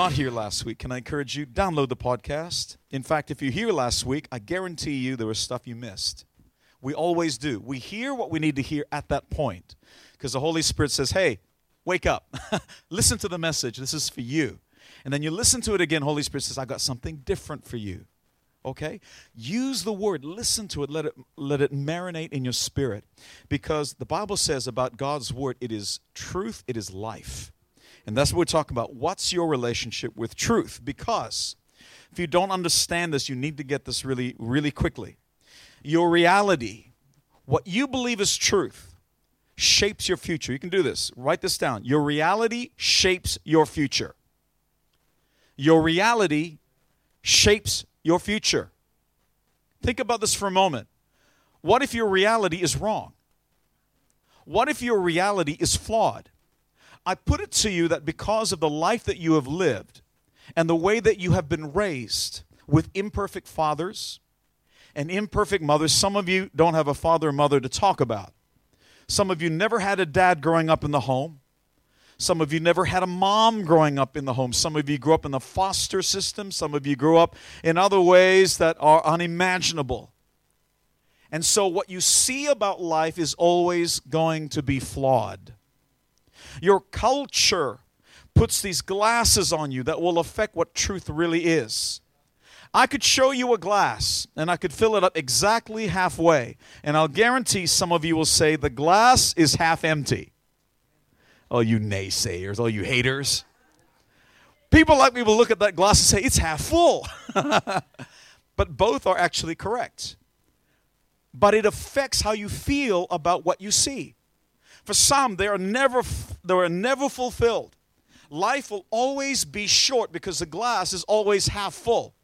not here last week, can I encourage you download the podcast? In fact, if you're here last week, I guarantee you there was stuff you missed. We always do. We hear what we need to hear at that point because the Holy Spirit says, "Hey, wake up. listen to the message. This is for you." And then you listen to it again, Holy Spirit says, "I got something different for you." Okay? Use the word, listen to it, let it let it marinate in your spirit because the Bible says about God's word, it is truth, it is life. And that's what we're talking about. What's your relationship with truth? Because if you don't understand this, you need to get this really, really quickly. Your reality, what you believe is truth, shapes your future. You can do this. Write this down. Your reality shapes your future. Your reality shapes your future. Think about this for a moment. What if your reality is wrong? What if your reality is flawed? I put it to you that because of the life that you have lived and the way that you have been raised with imperfect fathers and imperfect mothers, some of you don't have a father or mother to talk about. Some of you never had a dad growing up in the home. Some of you never had a mom growing up in the home. Some of you grew up in the foster system. Some of you grew up in other ways that are unimaginable. And so, what you see about life is always going to be flawed. Your culture puts these glasses on you that will affect what truth really is. I could show you a glass and I could fill it up exactly halfway, and I'll guarantee some of you will say the glass is half empty. Oh, you naysayers, oh, you haters. People like me will look at that glass and say it's half full. but both are actually correct. But it affects how you feel about what you see. For some, they are never they are never fulfilled. Life will always be short because the glass is always half full.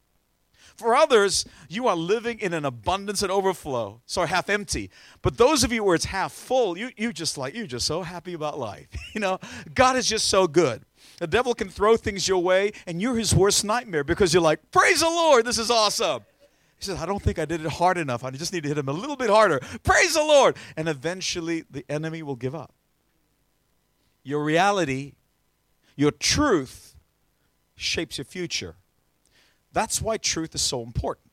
For others, you are living in an abundance and overflow, so half empty. But those of you where it's half full, you you just like you're just so happy about life. you know, God is just so good. The devil can throw things your way, and you're his worst nightmare because you're like, praise the Lord, this is awesome. He says, I don't think I did it hard enough. I just need to hit him a little bit harder. Praise the Lord. And eventually the enemy will give up. Your reality, your truth shapes your future. That's why truth is so important.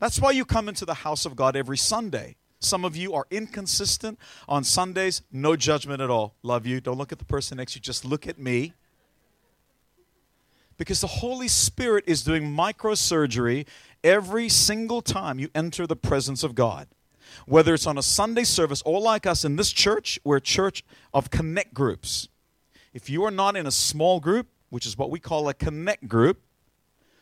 That's why you come into the house of God every Sunday. Some of you are inconsistent on Sundays, no judgment at all. Love you. Don't look at the person next to you, just look at me. Because the Holy Spirit is doing microsurgery every single time you enter the presence of God. Whether it's on a Sunday service or like us in this church, we're a church of connect groups. If you are not in a small group, which is what we call a connect group,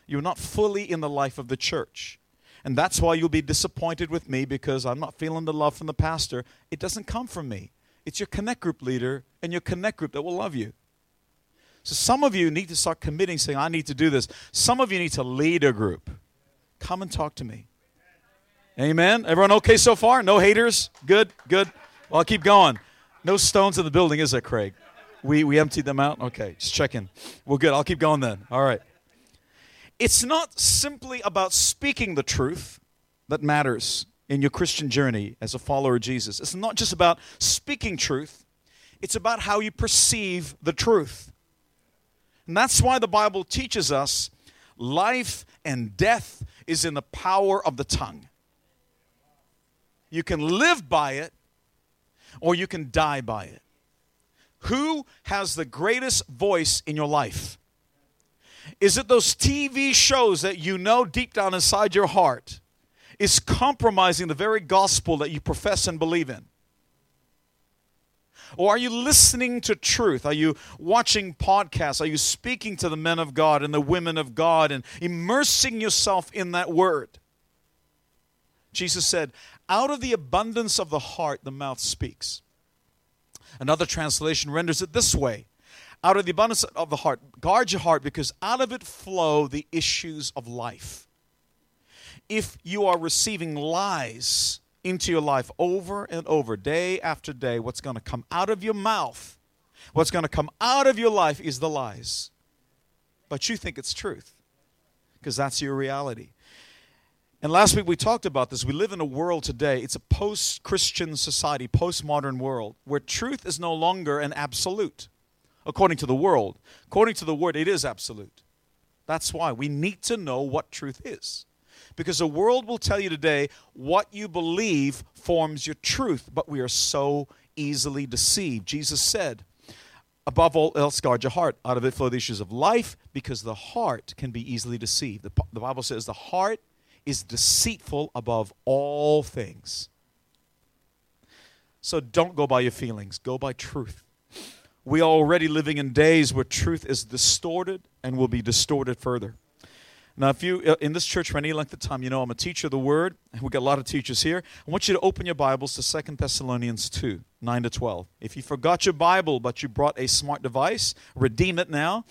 you're not fully in the life of the church. And that's why you'll be disappointed with me because I'm not feeling the love from the pastor. It doesn't come from me. It's your connect group leader and your connect group that will love you. So some of you need to start committing, saying, I need to do this. Some of you need to lead a group. Come and talk to me. Amen. Everyone okay so far? No haters? Good, good. Well, I'll keep going. No stones in the building, is there, Craig? We, we emptied them out? Okay, just checking. Well, good. I'll keep going then. All right. It's not simply about speaking the truth that matters in your Christian journey as a follower of Jesus. It's not just about speaking truth, it's about how you perceive the truth. And that's why the Bible teaches us life and death is in the power of the tongue. You can live by it or you can die by it. Who has the greatest voice in your life? Is it those TV shows that you know deep down inside your heart is compromising the very gospel that you profess and believe in? Or are you listening to truth? Are you watching podcasts? Are you speaking to the men of God and the women of God and immersing yourself in that word? Jesus said, Out of the abundance of the heart, the mouth speaks. Another translation renders it this way Out of the abundance of the heart, guard your heart because out of it flow the issues of life. If you are receiving lies into your life over and over, day after day, what's going to come out of your mouth, what's going to come out of your life is the lies. But you think it's truth because that's your reality. And last week we talked about this. We live in a world today, it's a post Christian society, post modern world, where truth is no longer an absolute, according to the world. According to the word, it is absolute. That's why we need to know what truth is. Because the world will tell you today what you believe forms your truth, but we are so easily deceived. Jesus said, Above all else, guard your heart. Out of it flow the issues of life, because the heart can be easily deceived. The, the Bible says the heart is deceitful above all things. So don't go by your feelings, go by truth. We are already living in days where truth is distorted and will be distorted further. Now, if you uh, in this church for any length of time, you know I'm a teacher of the Word. We've got a lot of teachers here. I want you to open your Bibles to Second Thessalonians 2, 9 to 12. If you forgot your Bible but you brought a smart device, redeem it now.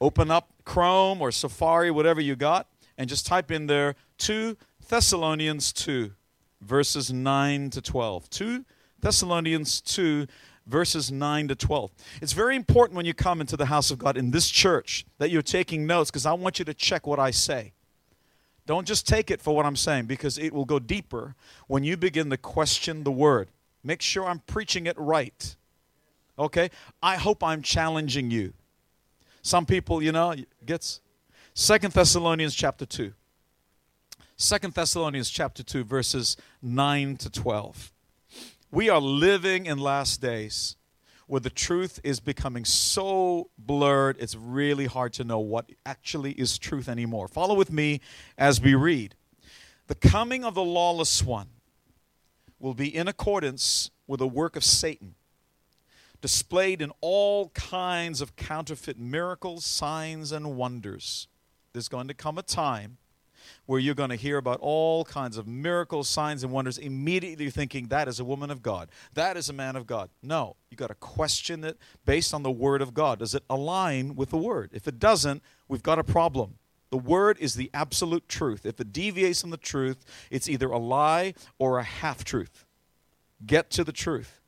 Open up Chrome or Safari, whatever you got, and just type in there 2 Thessalonians 2, verses 9 to 12. 2 Thessalonians 2, verses 9 to 12. It's very important when you come into the house of God in this church that you're taking notes because I want you to check what I say. Don't just take it for what I'm saying because it will go deeper when you begin to question the word. Make sure I'm preaching it right. Okay? I hope I'm challenging you. Some people, you know, gets Second Thessalonians chapter 2. Second Thessalonians chapter 2 verses 9 to 12. We are living in last days where the truth is becoming so blurred it's really hard to know what actually is truth anymore. Follow with me as we read. The coming of the lawless one will be in accordance with the work of Satan displayed in all kinds of counterfeit miracles, signs, and wonders there's going to come a time where you're going to hear about all kinds of miracles, signs, and wonders, immediately you're thinking that is a woman of God, that is a man of God. No, you got to question it based on the Word of God. Does it align with the Word? If it doesn't, we've got a problem. The Word is the absolute truth. If it deviates from the truth, it's either a lie or a half truth. Get to the truth.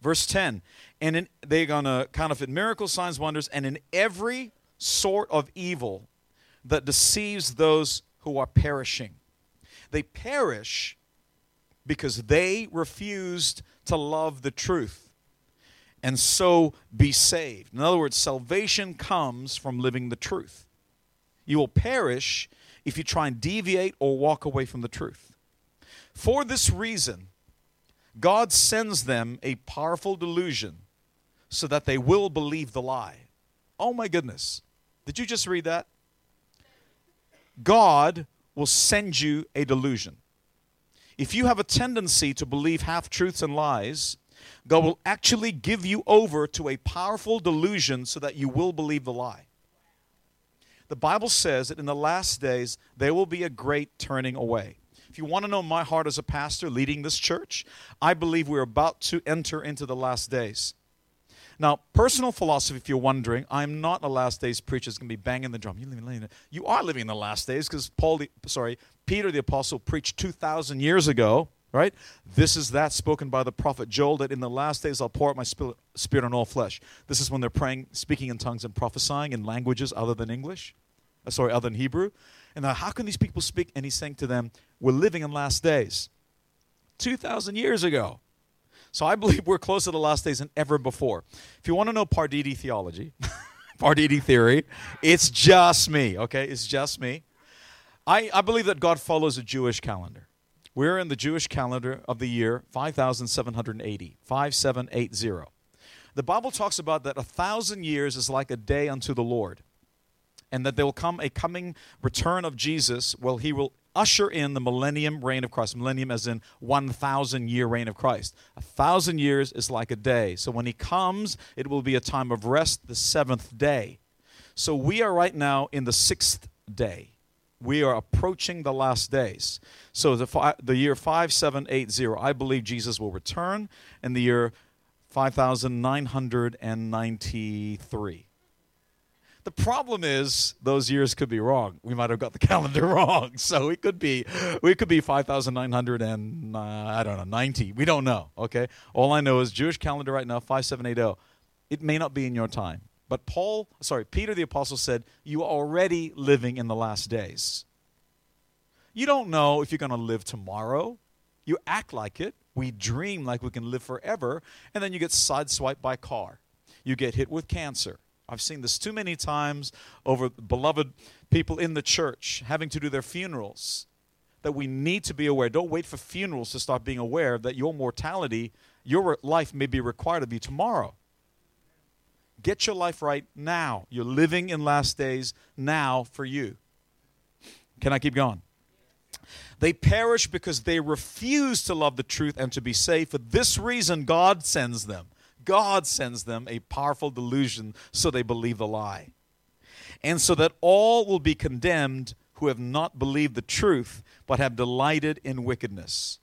Verse 10 and in, they're going to counterfeit miracles, signs, wonders, and in every sort of evil that deceives those who are perishing. They perish because they refused to love the truth and so be saved. In other words, salvation comes from living the truth. You will perish if you try and deviate or walk away from the truth. For this reason, God sends them a powerful delusion so that they will believe the lie. Oh my goodness. Did you just read that? God will send you a delusion. If you have a tendency to believe half truths and lies, God will actually give you over to a powerful delusion so that you will believe the lie. The Bible says that in the last days there will be a great turning away. If you want to know my heart as a pastor leading this church, I believe we're about to enter into the last days. Now, personal philosophy, if you're wondering, I'm not a last days preacher that's going to be banging the drum. You are living in the last days because Paul, the, sorry, Peter the apostle preached 2,000 years ago, right? This is that spoken by the prophet Joel that in the last days I'll pour out my spirit, spirit on all flesh. This is when they're praying, speaking in tongues and prophesying in languages other than English, uh, sorry, other than Hebrew. And now, how can these people speak? And he's saying to them, We're living in last days. 2,000 years ago. So I believe we're closer to the last days than ever before. If you want to know Pardidi theology, Pardidi theory, it's just me, okay? It's just me. I, I believe that God follows a Jewish calendar. We're in the Jewish calendar of the year 5780, 5780. The Bible talks about that a thousand years is like a day unto the Lord, and that there will come a coming return of Jesus. Well, he will usher in the millennium reign of Christ. Millennium as in 1,000 year reign of Christ. A thousand years is like a day. So when he comes, it will be a time of rest, the seventh day. So we are right now in the sixth day. We are approaching the last days. So the, the year 5780, I believe Jesus will return. In the year 5,993. The problem is those years could be wrong. We might have got the calendar wrong. So it could be we could be 5,900 and uh, I don't know 90. We don't know, okay? All I know is Jewish calendar right now 5780. It may not be in your time. But Paul, sorry, Peter the apostle said, "You are already living in the last days." You don't know if you're going to live tomorrow. You act like it. We dream like we can live forever, and then you get sideswiped by a car. You get hit with cancer. I've seen this too many times over beloved people in the church having to do their funerals. That we need to be aware. Don't wait for funerals to start being aware that your mortality, your life may be required of you tomorrow. Get your life right now. You're living in last days now for you. Can I keep going? They perish because they refuse to love the truth and to be saved. For this reason, God sends them. God sends them a powerful delusion so they believe the lie. And so that all will be condemned who have not believed the truth but have delighted in wickedness.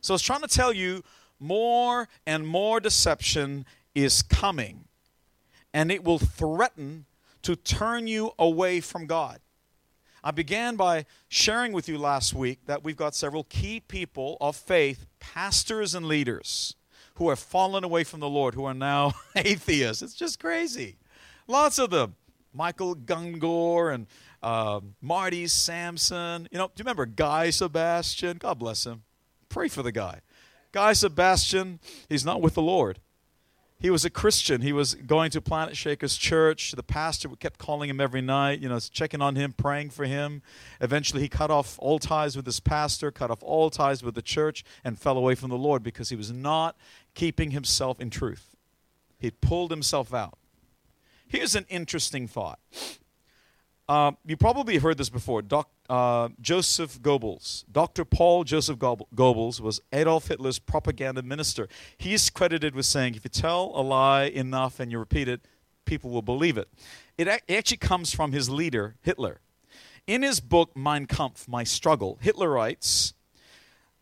So I was trying to tell you more and more deception is coming, and it will threaten to turn you away from God. I began by sharing with you last week that we've got several key people of faith, pastors and leaders, who have fallen away from the Lord, who are now atheists. It's just crazy. Lots of them. Michael Gungor and uh, Marty Sampson. You know, do you remember Guy Sebastian? God bless him. Pray for the guy. Guy Sebastian, he's not with the Lord he was a Christian. He was going to Planetshakers Church. The pastor kept calling him every night, you know, checking on him, praying for him. Eventually, he cut off all ties with his pastor, cut off all ties with the church, and fell away from the Lord because he was not keeping himself in truth. He'd pulled himself out. Here's an interesting thought. Uh, you probably heard this before. Doc, uh, Joseph Goebbels, Dr. Paul Joseph Goebbels was Adolf Hitler's propaganda minister. He's credited with saying, if you tell a lie enough and you repeat it, people will believe it. It actually comes from his leader, Hitler. In his book, Mein Kampf, My Struggle, Hitler writes,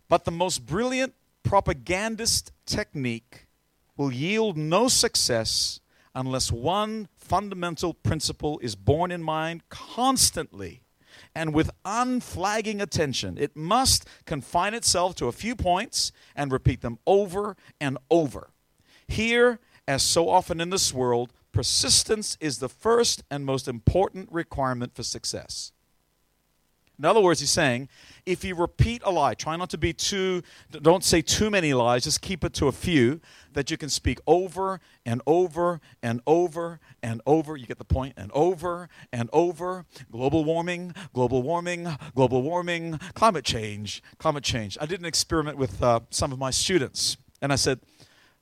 But the most brilliant propagandist technique will yield no success unless one fundamental principle is borne in mind constantly and with unflagging attention. It must confine itself to a few points and repeat them over and over. Here, as so often in this world, persistence is the first and most important requirement for success. In other words, he's saying if you repeat a lie, try not to be too, don't say too many lies, just keep it to a few that you can speak over and over and over and over. You get the point? And over and over. Global warming, global warming, global warming, climate change, climate change. I did an experiment with uh, some of my students, and I said,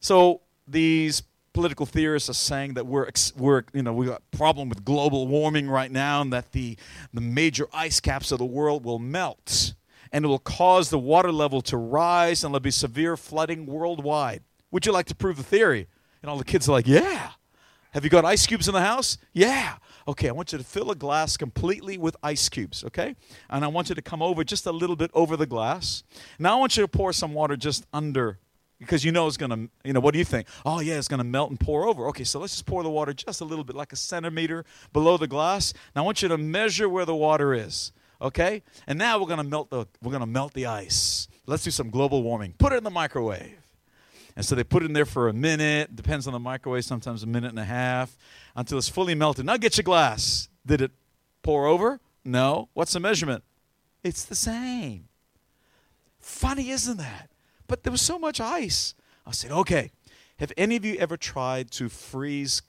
so these political theorists are saying that we're, we're you know, we've got a problem with global warming right now and that the, the major ice caps of the world will melt and it will cause the water level to rise and there'll be severe flooding worldwide. Would you like to prove the theory? And all the kids are like, yeah. Have you got ice cubes in the house? Yeah. Okay, I want you to fill a glass completely with ice cubes, okay? And I want you to come over just a little bit over the glass. Now I want you to pour some water just under because you know it's going to, you know, what do you think? Oh, yeah, it's going to melt and pour over. Okay, so let's just pour the water just a little bit, like a centimeter below the glass. Now I want you to measure where the water is, okay? And now we're going to melt the, we're going to melt the ice. Let's do some global warming. Put it in the microwave. And so they put it in there for a minute, depends on the microwave, sometimes a minute and a half, until it's fully melted. Now get your glass. Did it pour over? No. What's the measurement? It's the same. Funny, isn't that? But there was so much ice. I said, okay, have any of you ever tried to freeze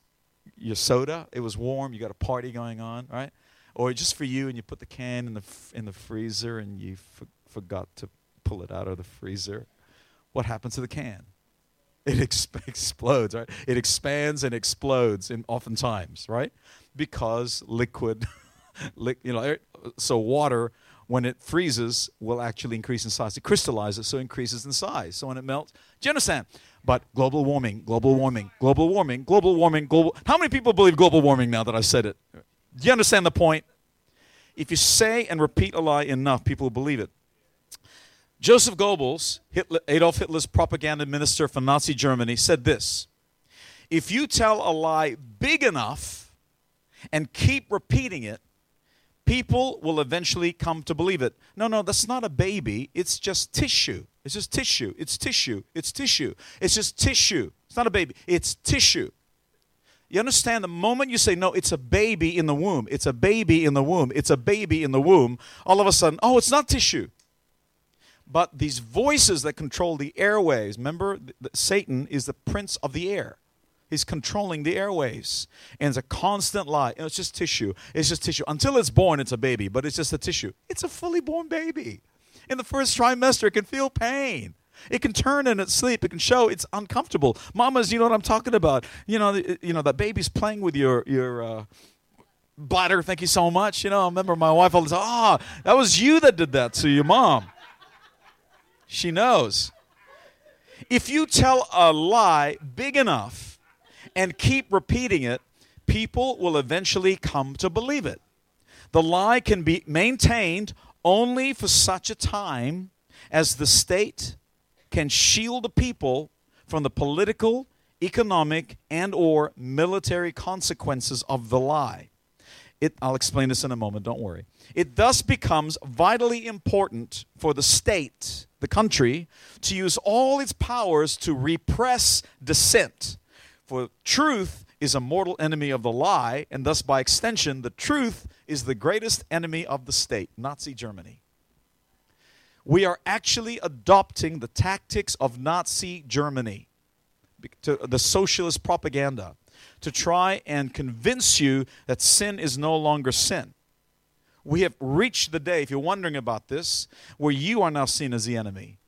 your soda? It was warm, you got a party going on, right? Or just for you, and you put the can in the, in the freezer and you f- forgot to pull it out of the freezer. What happens to the can? It exp- explodes, right? It expands and explodes, in oftentimes, right? Because liquid, li- you know, er, so water when it freezes, will actually increase in size. It crystallizes, so increases in size. So when it melts, do understand? But global warming, global warming, global warming, global warming, global. How many people believe global warming now that I said it? Do you understand the point? If you say and repeat a lie enough, people will believe it. Joseph Goebbels, Hitler, Adolf Hitler's propaganda minister for Nazi Germany, said this If you tell a lie big enough and keep repeating it, people will eventually come to believe it. No, no, that's not a baby. It's just tissue. It's just tissue. It's tissue. It's tissue. It's just tissue. It's not a baby. It's tissue. You understand the moment you say, no, it's a baby in the womb, it's a baby in the womb, it's a baby in the womb, all of a sudden, oh, it's not tissue. But these voices that control the airways, remember, Satan is the prince of the air. He's controlling the airways. And it's a constant lie. it's just tissue. It's just tissue. Until it's born, it's a baby, but it's just a tissue. It's a fully born baby. In the first trimester, it can feel pain. It can turn in its sleep. It can show it's uncomfortable. Mamas, you know what I'm talking about. You know, you know that baby's playing with your your uh, bladder. Thank you so much. You know, I remember my wife always, ah, oh, that was you that did that to your mom. She knows. If you tell a lie big enough and keep repeating it, people will eventually come to believe it. The lie can be maintained only for such a time as the state can shield the people from the political, economic, and or military consequences of the lie. It, I'll explain this in a moment, don't worry. It thus becomes vitally important for the state, the country, to use all its powers to repress dissent. For truth is a mortal enemy of the lie, and thus, by extension, the truth is the greatest enemy of the state, Nazi Germany we are actually adopting the tactics of Nazi Germany, the socialist propaganda, to try and convince you that sin is no longer sin. We have reached the day, if you're wondering about this, where you are now seen as the enemy.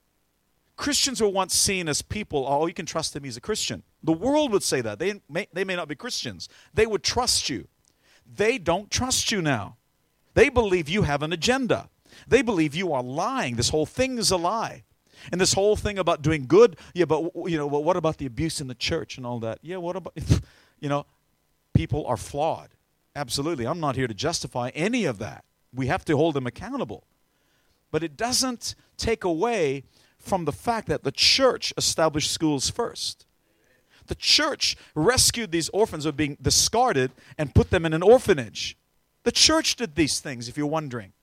Christians were once seen as people, oh, you can trust him, he's a Christian. The world would say that. They may, they may not be Christians. They would trust you. They don't trust you now. They believe you have an agenda. They believe you are lying. This whole thing is a lie. And this whole thing about doing good, yeah, but you know, what about the abuse in the church and all that? Yeah, what about you know, people are flawed. Absolutely. I'm not here to justify any of that. We have to hold them accountable. But it doesn't take away from the fact that the church established schools first. The church rescued these orphans were being discarded and put them in an orphanage. The church did these things, if you're wondering.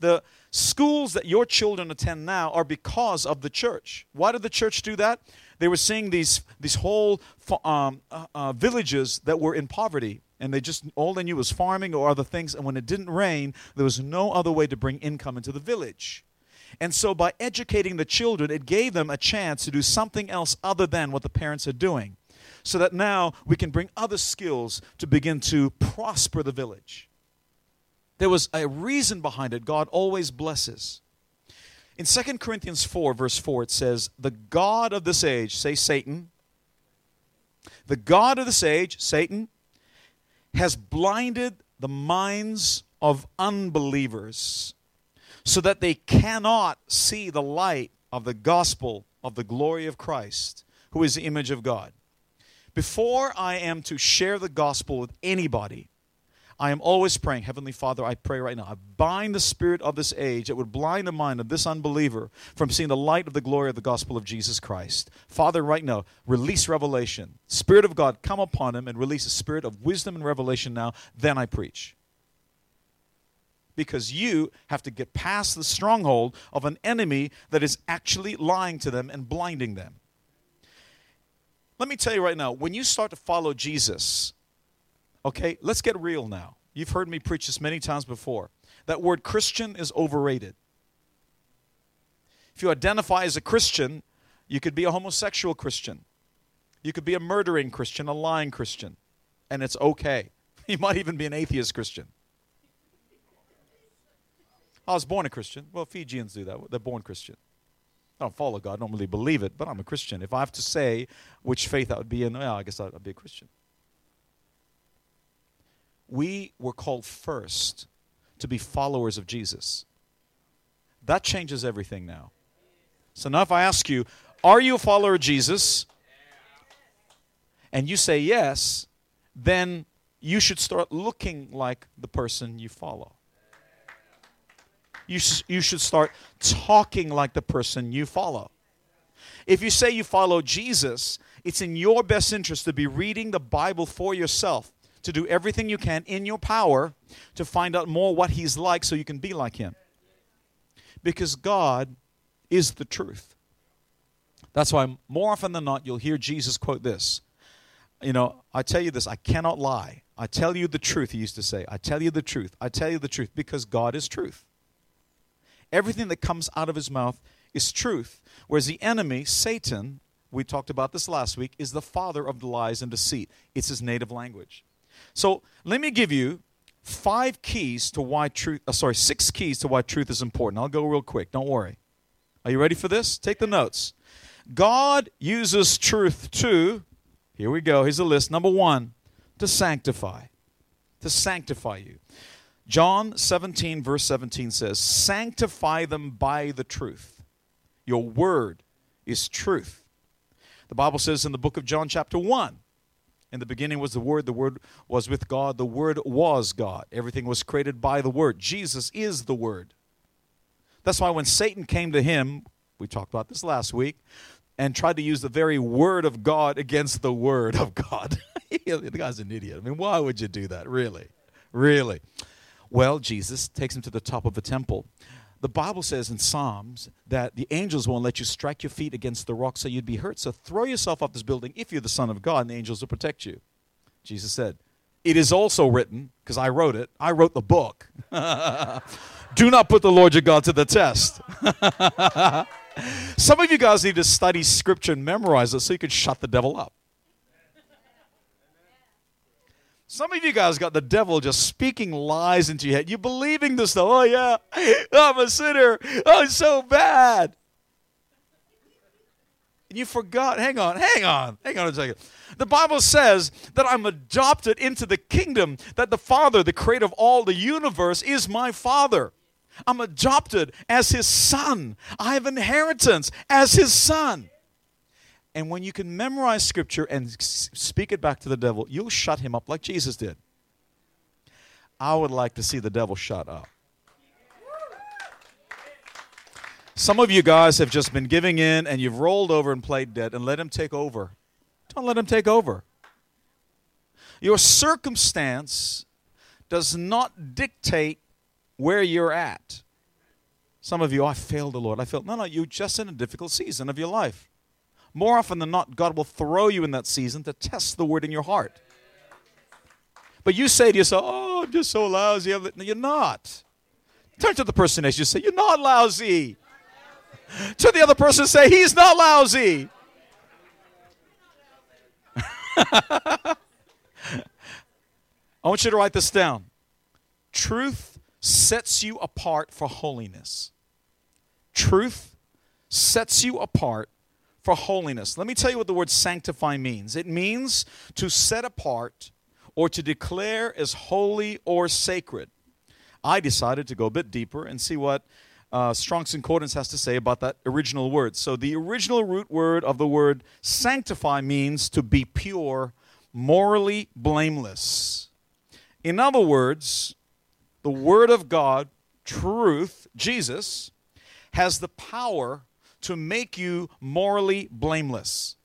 The schools that your children attend now are because of the church. Why did the church do that? They were seeing these, these whole um, uh, uh, villages that were in poverty, and they just all they knew was farming or other things. And when it didn't rain, there was no other way to bring income into the village. And so, by educating the children, it gave them a chance to do something else other than what the parents are doing. So that now we can bring other skills to begin to prosper the village. There was a reason behind it. God always blesses. In 2 Corinthians 4, verse 4, it says, The God of this age, say Satan, the God of this age, Satan, has blinded the minds of unbelievers so that they cannot see the light of the gospel of the glory of Christ, who is the image of God. Before I am to share the gospel with anybody, I am always praying, Heavenly Father, I pray right now. I bind the spirit of this age that would blind the mind of this unbeliever from seeing the light of the glory of the gospel of Jesus Christ. Father, right now, release revelation. Spirit of God, come upon him and release a spirit of wisdom and revelation now. Then I preach. Because you have to get past the stronghold of an enemy that is actually lying to them and blinding them. Let me tell you right now, when you start to follow Jesus, Okay, let's get real now. You've heard me preach this many times before. That word Christian is overrated. If you identify as a Christian, you could be a homosexual Christian. You could be a murdering Christian, a lying Christian, and it's okay. You might even be an atheist Christian. I was born a Christian. Well, Fijians do that. They're born Christian. I don't follow God, I don't really believe it, but I'm a Christian. If I have to say which faith I would be in, well, I guess I'd be a Christian we were called first to be followers of Jesus. That changes everything now. So now, if I ask you, are you a follower of Jesus? And you say yes, then you should start looking like the person you follow. You, sh- you should start talking like the person you follow. If you say you follow Jesus, it's in your best interest to be reading the Bible for yourself, to do everything you can in your power to find out more what He's like so you can be like Him. Because God is the truth. That's why more often than not, you'll hear Jesus quote this. You know, I tell you this, I cannot lie. I tell you the truth, he used to say. I tell you the truth. I tell you the truth because God is truth. Everything that comes out of his mouth is truth. Whereas the enemy, Satan, we talked about this last week, is the father of lies and deceit. It's his native language. So let me give you five keys to why truth, uh, sorry, six keys to why truth is important. I'll go real quick. Don't worry. Are you ready for this? Take the notes. God uses truth to, here we go, here's a list. Number one, to sanctify. To sanctify you. John 17, verse 17 says, Sanctify them by the truth. Your word is truth. The Bible says in the book of John, chapter 1, in the beginning was the Word, the Word was with God, the Word was God. Everything was created by the Word. Jesus is the Word. That's why when Satan came to him, we talked about this last week, and tried to use the very Word of God against the Word of God. the guy's an idiot. I mean, why would you do that? Really? Really? Well, Jesus takes him to the top of the temple the Bible says in Psalms that the angels won't let you strike your feet against the rock so you'd be hurt. So throw yourself off this building if you're the Son of God, and the angels will protect you. Jesus said, It is also written, because I wrote it, I wrote the book. Do not put the Lord your God to the test. Some of you guys need to study scripture and memorize it so you can shut the devil up. Some of you guys got the devil just speaking lies into your head. You believing this stuff. Oh, yeah, I'm a sinner. Oh, it's so bad. And you forgot. Hang on, hang on, hang on a second. The Bible says that I'm adopted into the kingdom, that the Father, the creator of all the universe, is my Father. I'm adopted as his son. I have inheritance as his son. And when you can memorize scripture and speak it back to the devil, you'll shut him up like Jesus did. I would like to see the devil shut up. Some of you guys have just been giving in and you've rolled over and played dead and let him take over. Don't let him take over. Your circumstance does not dictate where you're at. Some of you, I failed the Lord. I failed. No, no, you're just in a difficult season of your life more often than not, God will throw you in that season to test the word in your heart. But you say to yourself, Oh, I'm just so lousy. No, you're not. Turn to the person next to you say, You're not lousy. to the other person, say, He's not lousy. I want you to write this down. Truth sets you apart for holiness. Truth sets you apart for holiness. Let me tell you what the word sanctify means it means to set apart or to declare as holy or sacred. I decided to go a bit deeper and see what uh, Strong's Concordance has to say about that original word. So, the original root word of the word sanctify means to be pure, morally blameless. In other words, the Word of God, truth, Jesus, has the power to make you morally blameless.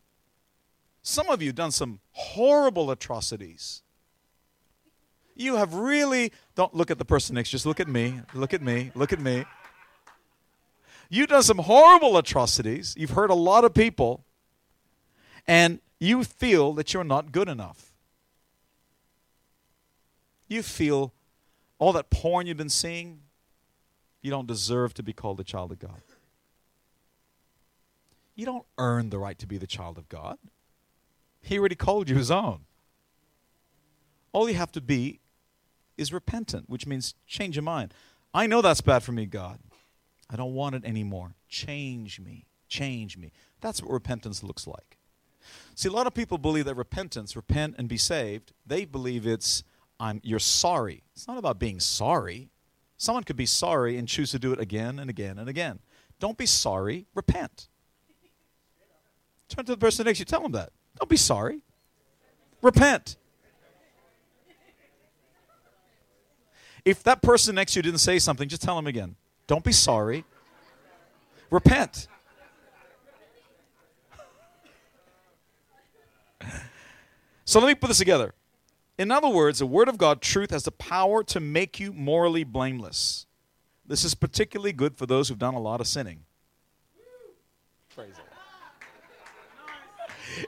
Some of you done some horrible atrocities. You have really, don't look at the person next, just look at me, look at me, look at me. You've done some horrible atrocities. You've hurt a lot of people, and you feel that you're not good enough. You feel all that porn you've been seeing, you don't deserve to be called a child of God. You don't earn the right to be the child of God. He already called you his own. All you have to be is repentant, which means change your mind. I know that's bad for me, God. I don't want it anymore. Change me. Change me. That's what repentance looks like. See, a lot of people believe that repentance, repent and be saved, they believe it's I'm you're sorry. It's not about being sorry. Someone could be sorry and choose to do it again and again and again. Don't be sorry, repent. Turn to the person next to you, tell them that. Don't be sorry. Repent. If that person next to you didn't say something, just tell them again. Don't be sorry. Repent. So let me put this together. In other words, the Word of God, truth, has the power to make you morally blameless. This is particularly good for those who've done a lot of sinning.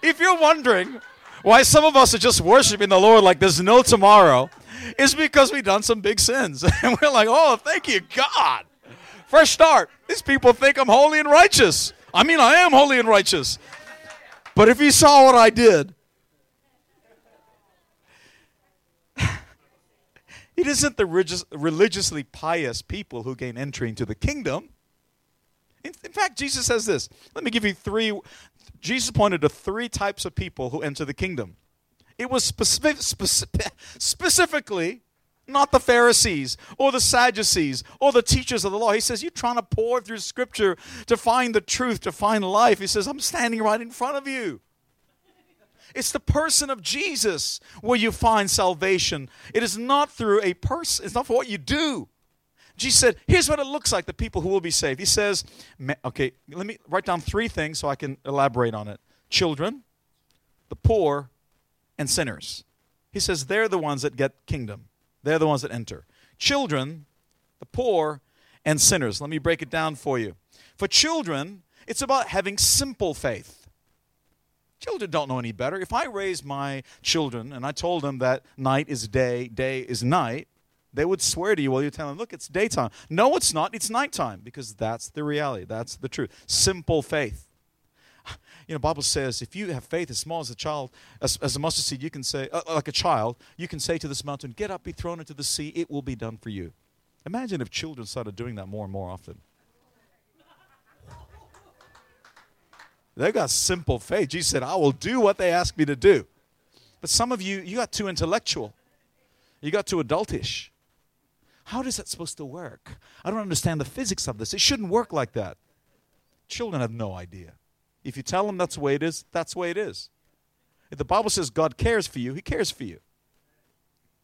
If you're wondering why some of us are just worshiping the Lord like there's no tomorrow, it's because we've done some big sins. And we're like, oh, thank you, God. Fresh start. These people think I'm holy and righteous. I mean, I am holy and righteous. But if you saw what I did, it isn't the religious, religiously pious people who gain entry into the kingdom. In, in, fact, Jesus says this. Let me give you three. Jesus pointed to three types of people who enter the kingdom. It was specific, specific, specifically not the Pharisees or the Sadducees or the teachers of the law. He says, You're trying to pour through Scripture to find the truth, to find life. He says, I'm standing right in front of you. It's the person of Jesus where you find salvation. It is not through a person, it's not for what you do. Jesus said, Here's what it looks like the people who will be saved. He says, Okay, let me write down three things so I can elaborate on it children, the poor, and sinners. He says, They're the ones that get kingdom, they're the ones that enter. Children, the poor, and sinners. Let me break it down for you. For children, it's about having simple faith. Children don't know any better. If I raised my children and I told them that night is day, day is night, they would swear to you while you're telling them, look, it's daytime. No, it's not. It's nighttime because that's the reality. That's the truth. Simple faith. You know, Bible says if you have faith as small as a child, as, as a mustard seed, you can say, uh, like a child, you can say to this mountain, get up, be thrown into the sea. It will be done for you. Imagine if children started doing that more and more often. They've got simple faith. Jesus said, I will do what they ask me to do. But some of you, you got too intellectual. You got too adultish. How is that supposed to work? I don't understand the physics of this. It shouldn't work like that. Children have no idea. If you tell them that's the way it is, that's the way it is. If the Bible says God cares for you, He cares for you.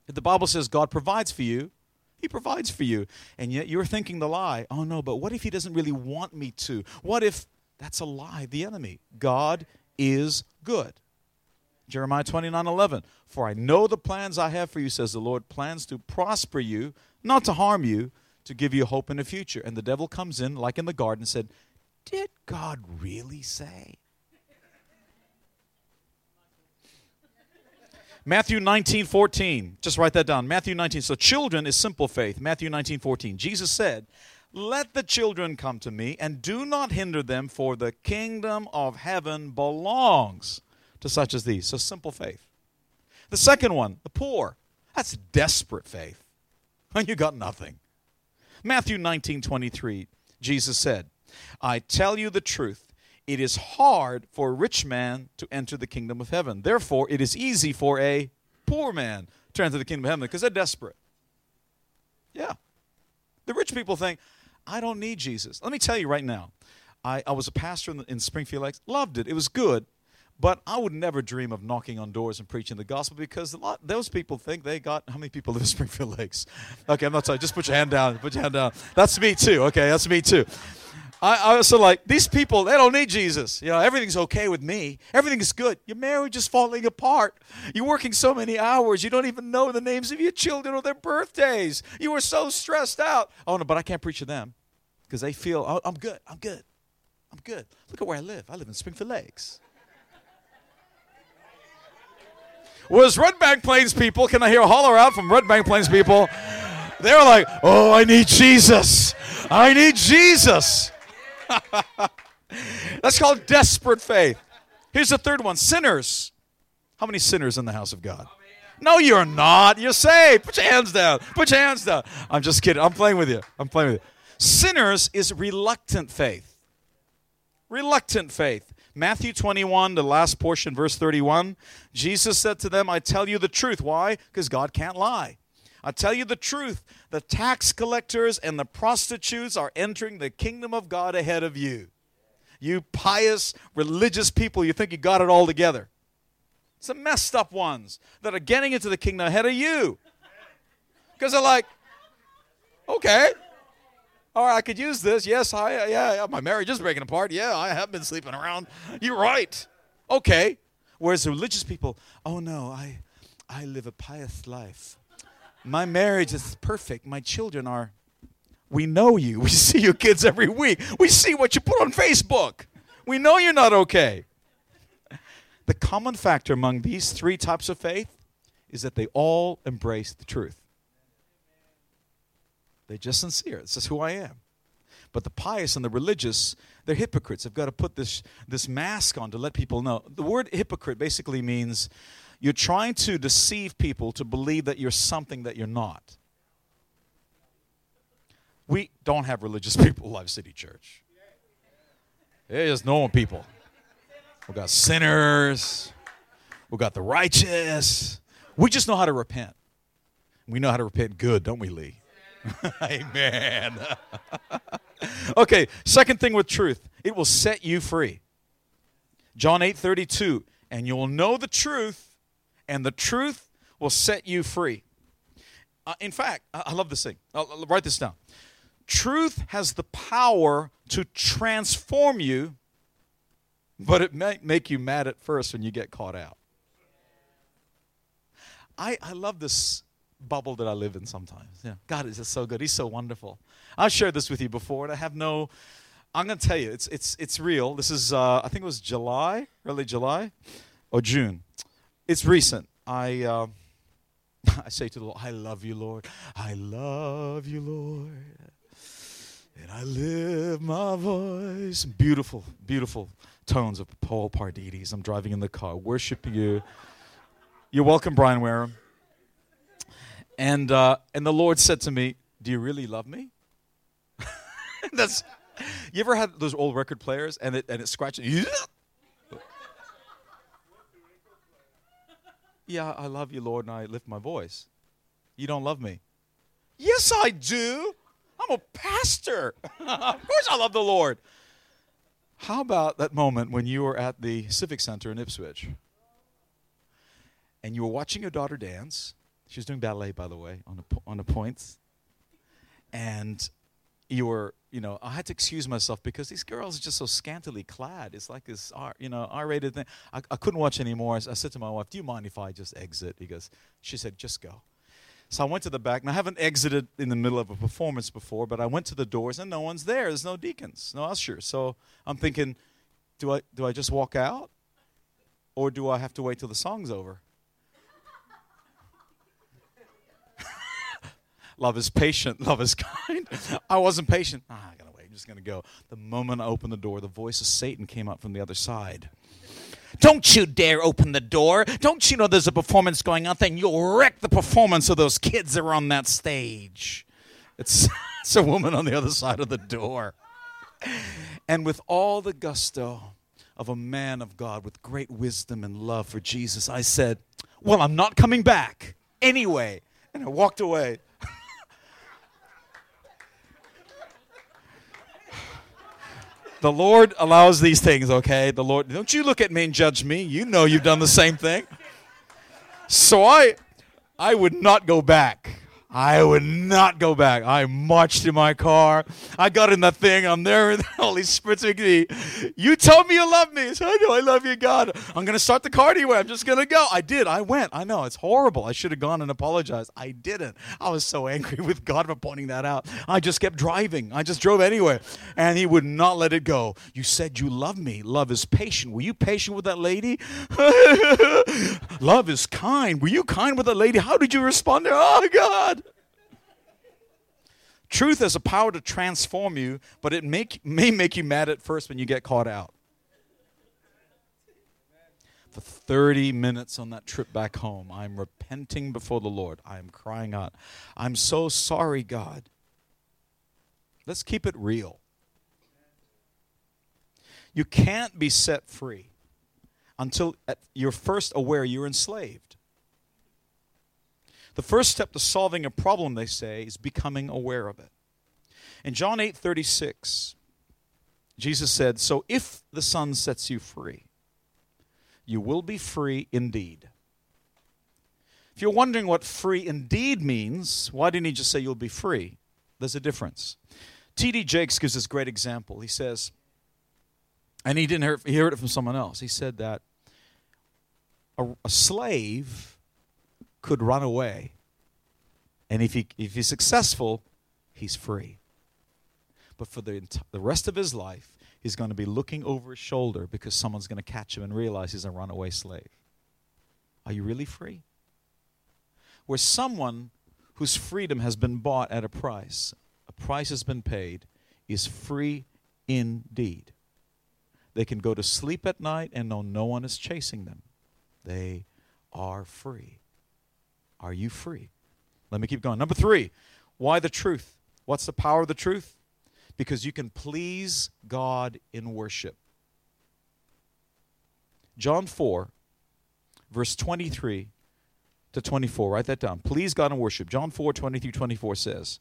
If the Bible says God provides for you, He provides for you. And yet you're thinking the lie. Oh no, but what if He doesn't really want me to? What if that's a lie, the enemy. God is good. Jeremiah 29 11. For I know the plans I have for you, says the Lord, plans to prosper you, not to harm you, to give you hope in the future. And the devil comes in, like in the garden, and said, Did God really say? Matthew 19, 14. Just write that down. Matthew 19. So children is simple faith. Matthew 19, 14. Jesus said, let the children come to me, and do not hinder them, for the kingdom of heaven belongs to such as these. So simple faith. The second one, the poor. That's desperate faith. When you got nothing. Matthew 19 23, Jesus said, I tell you the truth. It is hard for a rich man to enter the kingdom of heaven. Therefore, it is easy for a poor man to enter the kingdom of heaven because they're desperate. Yeah. The rich people think, I don't need Jesus. Let me tell you right now. I, I was a pastor in, in Springfield Lakes, loved it. It was good. But I would never dream of knocking on doors and preaching the gospel because a lot those people think they got how many people live in Springfield Lakes? Okay, I'm not sorry. Just put your hand down. Put your hand down. That's me too. Okay, that's me too. I, also like these people. They don't need Jesus. You know, everything's okay with me. Everything is good. Your marriage is falling apart. You're working so many hours. You don't even know the names of your children or their birthdays. You are so stressed out. Oh no, but I can't preach to them because they feel, oh, I'm good, I'm good, I'm good. Look at where I live. I live in Springfield Lakes. Was Redbank Plains people, can I hear a holler out from Redbank Plains people? They're like, oh, I need Jesus. I need Jesus. That's called desperate faith. Here's the third one sinners. How many sinners in the house of God? No, you're not. You're saved. Put your hands down. Put your hands down. I'm just kidding. I'm playing with you. I'm playing with you. Sinners is reluctant faith. Reluctant faith. Matthew 21, the last portion, verse 31. Jesus said to them, I tell you the truth. Why? Because God can't lie. I tell you the truth. The tax collectors and the prostitutes are entering the kingdom of God ahead of you. You pious, religious people, you think you got it all together. The messed up ones that are getting into the kingdom ahead of you. Because they're like, okay, All right, I could use this. Yes, I yeah, yeah, my marriage is breaking apart. Yeah, I have been sleeping around. You're right. Okay. Whereas the religious people, oh no, I I live a pious life. My marriage is perfect. My children are we know you. We see your kids every week. We see what you put on Facebook. We know you're not okay. The common factor among these three types of faith is that they all embrace the truth. They're just sincere. This is who I am. But the pious and the religious, they're hypocrites. They've got to put this, this mask on to let people know. The word hypocrite basically means you're trying to deceive people to believe that you're something that you're not. We don't have religious people at Life City Church. It's just normal people. We've got sinners. We've got the righteous. We just know how to repent. We know how to repent good, don't we, Lee? Amen. okay, second thing with truth, it will set you free. John 8 32, and you will know the truth, and the truth will set you free. Uh, in fact, I, I love this thing. I'll, I'll write this down. Truth has the power to transform you, but it may make you mad at first when you get caught out. I, I love this bubble that I live in sometimes. Yeah. God is just so good. He's so wonderful. I've shared this with you before, and I have no. I'm going to tell you, it's it's it's real. This is uh, I think it was July, early July, or June. It's recent. I uh, I say to the Lord, I love you, Lord. I love you, Lord. And I lift my voice. Beautiful, beautiful tones of Paul Pardides. I'm driving in the car, worshiping you. You're welcome, Brian Wareham. And, uh, and the Lord said to me, Do you really love me? That's, you ever had those old record players and it, and it scratches? yeah, I love you, Lord, and I lift my voice. You don't love me. Yes, I do. I'm a pastor. of course, I love the Lord. How about that moment when you were at the Civic Center in Ipswich and you were watching your daughter dance? She was doing ballet, by the way, on the, on the points. And you were, you know, I had to excuse myself because these girls are just so scantily clad. It's like this, R, you know, R-rated thing. I, I couldn't watch anymore. I, said to my wife, "Do you mind if I just exit?" Because she said, "Just go." So I went to the back, and I haven't exited in the middle of a performance before, but I went to the doors, and no one's there. There's no deacons, no ushers. So I'm thinking, do I do I just walk out, or do I have to wait till the song's over? Love is patient, love is kind. I wasn't patient. Ah, I gotta wait. I'm just gonna go. The moment I opened the door, the voice of Satan came up from the other side. Don't you dare open the door. Don't you know there's a performance going on? Then you'll wreck the performance of those kids that are on that stage. It's, it's a woman on the other side of the door. And with all the gusto of a man of God with great wisdom and love for Jesus, I said, Well, I'm not coming back anyway. And I walked away. The Lord allows these things, okay? The Lord, don't you look at me and judge me. You know you've done the same thing. So I I would not go back. I would not go back. I marched in my car. I got in that thing. I'm there, and the Holy me. You told me you love me. So I know I love you, God. I'm going to start the car anyway. I'm just going to go. I did. I went. I know. It's horrible. I should have gone and apologized. I didn't. I was so angry with God for pointing that out. I just kept driving. I just drove anyway. And He would not let it go. You said you love me. Love is patient. Were you patient with that lady? love is kind. Were you kind with that lady? How did you respond to her? Oh, God. Truth has a power to transform you, but it make, may make you mad at first when you get caught out. For 30 minutes on that trip back home, I'm repenting before the Lord. I'm crying out, I'm so sorry, God. Let's keep it real. You can't be set free until you're first aware you're enslaved. The first step to solving a problem, they say, is becoming aware of it. In John 8 36, Jesus said, So if the Son sets you free, you will be free indeed. If you're wondering what free indeed means, why didn't he just say you'll be free? There's a difference. T.D. Jakes gives this great example. He says, and he didn't hear, he heard it from someone else. He said that a, a slave could run away, and if he if he's successful, he's free. But for the the rest of his life, he's going to be looking over his shoulder because someone's going to catch him and realize he's a runaway slave. Are you really free? Where someone whose freedom has been bought at a price, a price has been paid, is free indeed. They can go to sleep at night and know no one is chasing them. They are free. Are you free? Let me keep going. Number three, why the truth? What's the power of the truth? Because you can please God in worship. John 4, verse 23 to 24. Write that down. Please God in worship. John 4, 23, 24 says,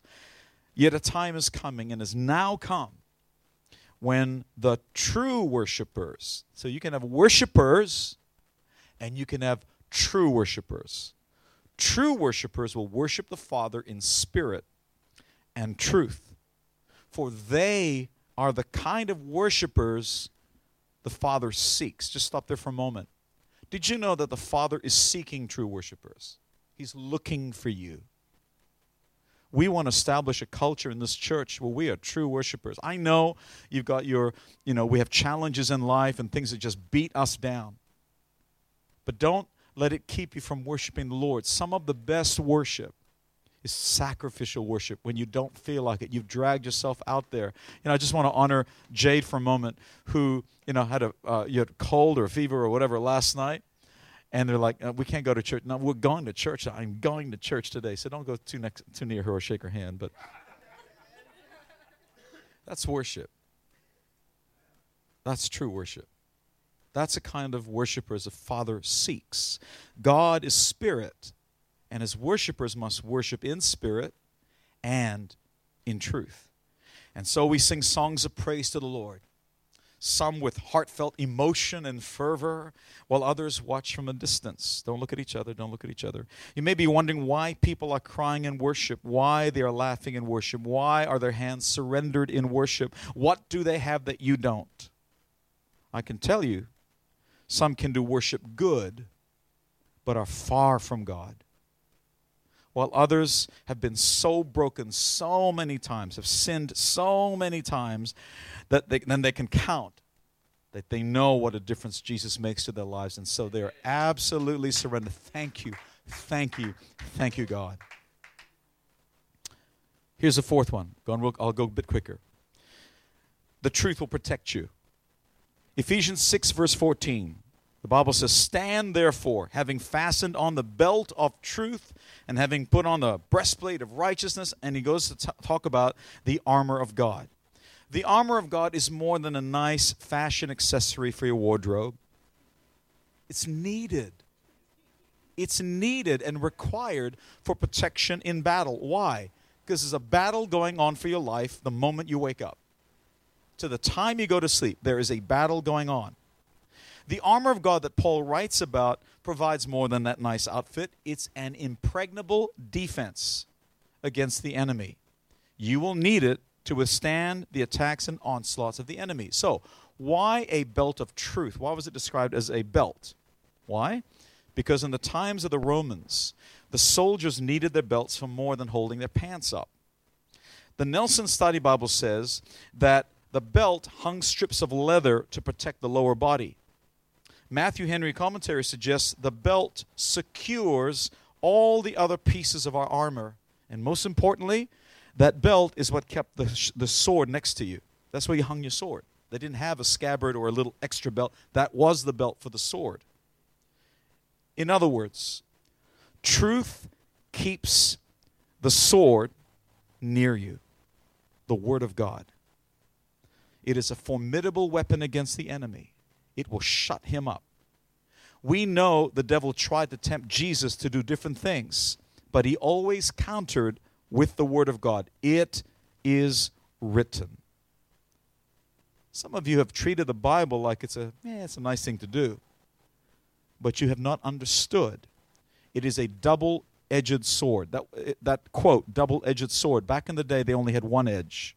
Yet a time is coming and has now come when the true worshipers, so you can have worshipers and you can have true worshipers. True worshipers will worship the Father in spirit and truth, for they are the kind of worshipers the Father seeks. Just stop there for a moment. Did you know that the Father is seeking true worshipers? He's looking for you. We want to establish a culture in this church where we are true worshipers. I know you've got your, you know, we have challenges in life and things that just beat us down. But don't let it keep you from worshiping the Lord. Some of the best worship is sacrificial worship when you don't feel like it. You've dragged yourself out there. You know, I just want to honor Jade for a moment, who you know had a uh, you had a cold or fever or whatever last night, and they're like, uh, "We can't go to church." No, we're going to church. I'm going to church today, so don't go too next too near her or shake her hand. But that's worship. That's true worship. That's a kind of worshiper as a father seeks. God is spirit, and his worshipers must worship in spirit and in truth. And so we sing songs of praise to the Lord, some with heartfelt emotion and fervor, while others watch from a distance. Don't look at each other, don't look at each other. You may be wondering why people are crying in worship, why they are laughing in worship, why are their hands surrendered in worship? What do they have that you don't? I can tell you, some can do worship good, but are far from God while others have been so broken so many times, have sinned so many times, that they, then they can count that they know what a difference Jesus makes to their lives. And so they are absolutely surrendered. Thank you, thank you, thank you, God. Here's the fourth one. I'll go a bit quicker. The truth will protect you. Ephesians 6, verse 14. The Bible says, Stand therefore, having fastened on the belt of truth and having put on the breastplate of righteousness. And he goes to t- talk about the armor of God. The armor of God is more than a nice fashion accessory for your wardrobe, it's needed. It's needed and required for protection in battle. Why? Because there's a battle going on for your life the moment you wake up. To the time you go to sleep, there is a battle going on. The armor of God that Paul writes about provides more than that nice outfit. It's an impregnable defense against the enemy. You will need it to withstand the attacks and onslaughts of the enemy. So, why a belt of truth? Why was it described as a belt? Why? Because in the times of the Romans, the soldiers needed their belts for more than holding their pants up. The Nelson Study Bible says that the belt hung strips of leather to protect the lower body. Matthew Henry commentary suggests the belt secures all the other pieces of our armor. And most importantly, that belt is what kept the, the sword next to you. That's where you hung your sword. They didn't have a scabbard or a little extra belt. That was the belt for the sword. In other words, truth keeps the sword near you, the Word of God. It is a formidable weapon against the enemy it will shut him up. We know the devil tried to tempt Jesus to do different things, but he always countered with the word of God. It is written. Some of you have treated the Bible like it's a, eh, it's a nice thing to do, but you have not understood. It is a double edged sword. That, that quote, double edged sword, back in the day, they only had one edge.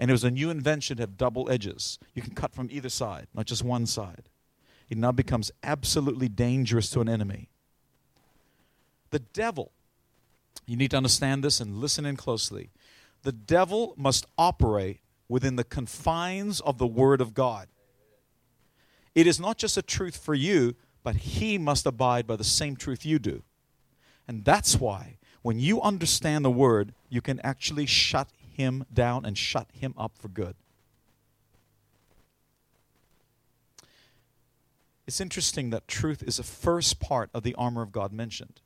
And it was a new invention to have double edges. You can cut from either side, not just one side. It now becomes absolutely dangerous to an enemy. The devil, you need to understand this and listen in closely. The devil must operate within the confines of the Word of God. It is not just a truth for you, but he must abide by the same truth you do. And that's why when you understand the Word, you can actually shut him down and shut him up for good. It's interesting that truth is the first part of the armor of God mentioned.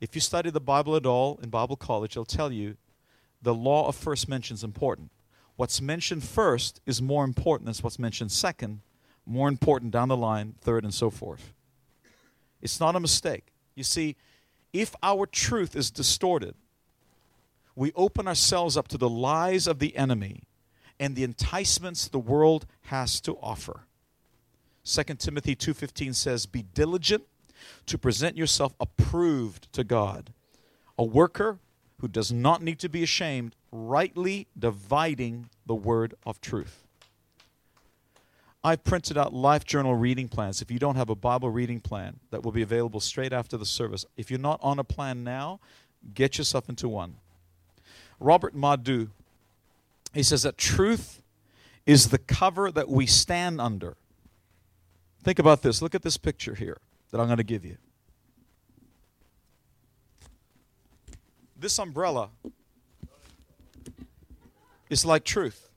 If you study the Bible at all in Bible college, they'll tell you the law of first mention is important. What's mentioned first is more important than what's mentioned second, more important down the line, third, and so forth. It's not a mistake. You see, if our truth is distorted, we open ourselves up to the lies of the enemy and the enticements the world has to offer. 2 Timothy 2:15 says, "Be diligent to present yourself approved to God, a worker who does not need to be ashamed, rightly dividing the word of truth." I've printed out Life Journal reading plans. If you don't have a Bible reading plan, that will be available straight after the service. If you're not on a plan now, get yourself into one. Robert Madu, he says that truth is the cover that we stand under. Think about this. Look at this picture here that I'm going to give you. This umbrella is like truth.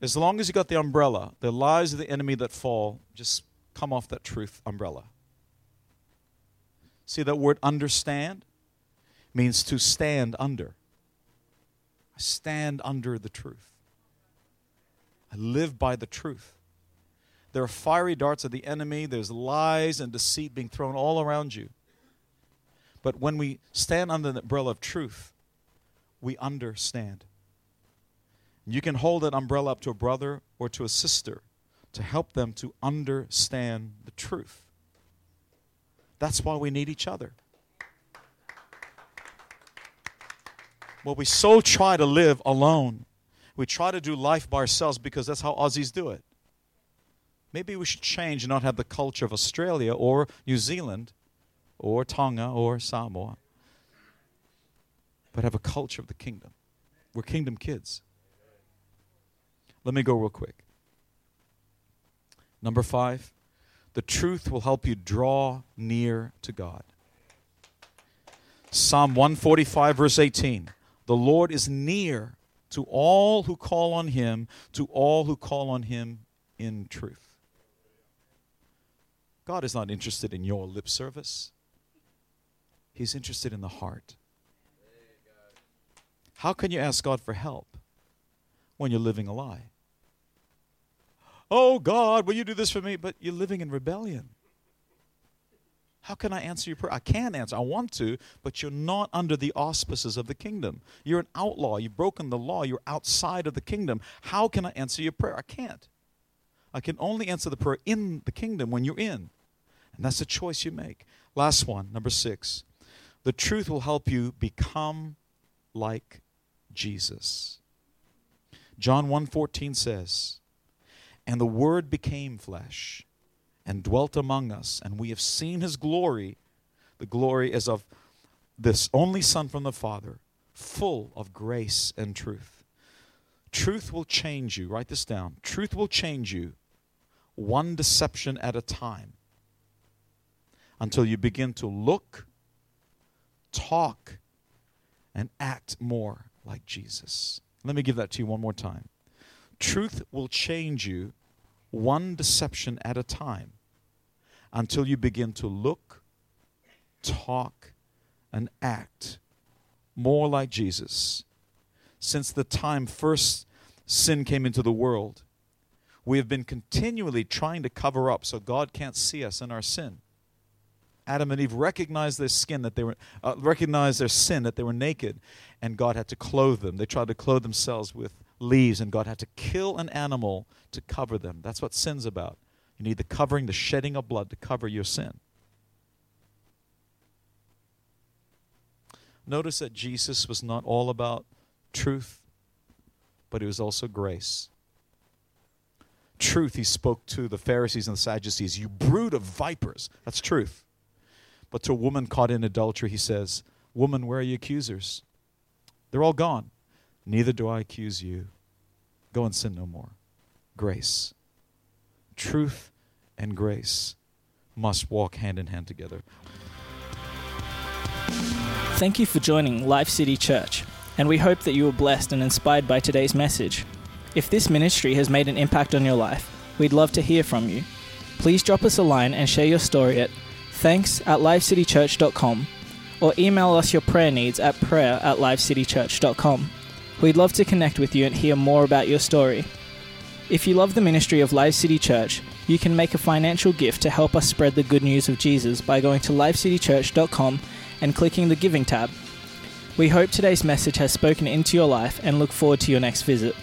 As long as you got the umbrella, the lies of the enemy that fall just come off that truth umbrella. See that word understand? Means to stand under. I stand under the truth. I live by the truth. There are fiery darts of the enemy, there's lies and deceit being thrown all around you. But when we stand under the umbrella of truth, we understand. You can hold that umbrella up to a brother or to a sister to help them to understand the truth. That's why we need each other. Well, we so try to live alone. We try to do life by ourselves because that's how Aussies do it. Maybe we should change and not have the culture of Australia or New Zealand or Tonga or Samoa, but have a culture of the kingdom. We're kingdom kids. Let me go real quick. Number five, the truth will help you draw near to God. Psalm 145, verse 18 The Lord is near to all who call on him, to all who call on him in truth. God is not interested in your lip service, He's interested in the heart. How can you ask God for help when you're living a lie? Oh God, will you do this for me? But you're living in rebellion. How can I answer your prayer? I can answer. I want to, but you're not under the auspices of the kingdom. You're an outlaw. You've broken the law. You're outside of the kingdom. How can I answer your prayer? I can't. I can only answer the prayer in the kingdom when you're in. And that's the choice you make. Last one, number six. The truth will help you become like Jesus. John 1:14 says, and the Word became flesh and dwelt among us, and we have seen his glory, the glory as of this only Son from the Father, full of grace and truth. Truth will change you. Write this down. Truth will change you one deception at a time until you begin to look, talk, and act more like Jesus. Let me give that to you one more time. Truth will change you one deception at a time until you begin to look, talk, and act more like Jesus. Since the time first sin came into the world, we have been continually trying to cover up so God can't see us in our sin. Adam and Eve recognized their skin that they were uh, recognized their sin that they were naked, and God had to clothe them. They tried to clothe themselves with leaves, and God had to kill an animal to cover them. That's what sin's about. You need the covering, the shedding of blood to cover your sin. Notice that Jesus was not all about truth, but it was also grace. Truth, he spoke to the Pharisees and the Sadducees, you brood of vipers. That's truth. But to a woman caught in adultery, he says, Woman, where are your accusers? They're all gone. Neither do I accuse you. Go and sin no more. Grace. Truth and grace must walk hand in hand together. Thank you for joining Life City Church, and we hope that you were blessed and inspired by today's message. If this ministry has made an impact on your life, we'd love to hear from you. Please drop us a line and share your story at thanks at lifecitychurch.com or email us your prayer needs at prayer at lifecitychurch.com. We'd love to connect with you and hear more about your story. If you love the ministry of Life City Church, you can make a financial gift to help us spread the good news of Jesus by going to lifecitychurch.com and clicking the Giving tab. We hope today's message has spoken into your life and look forward to your next visit.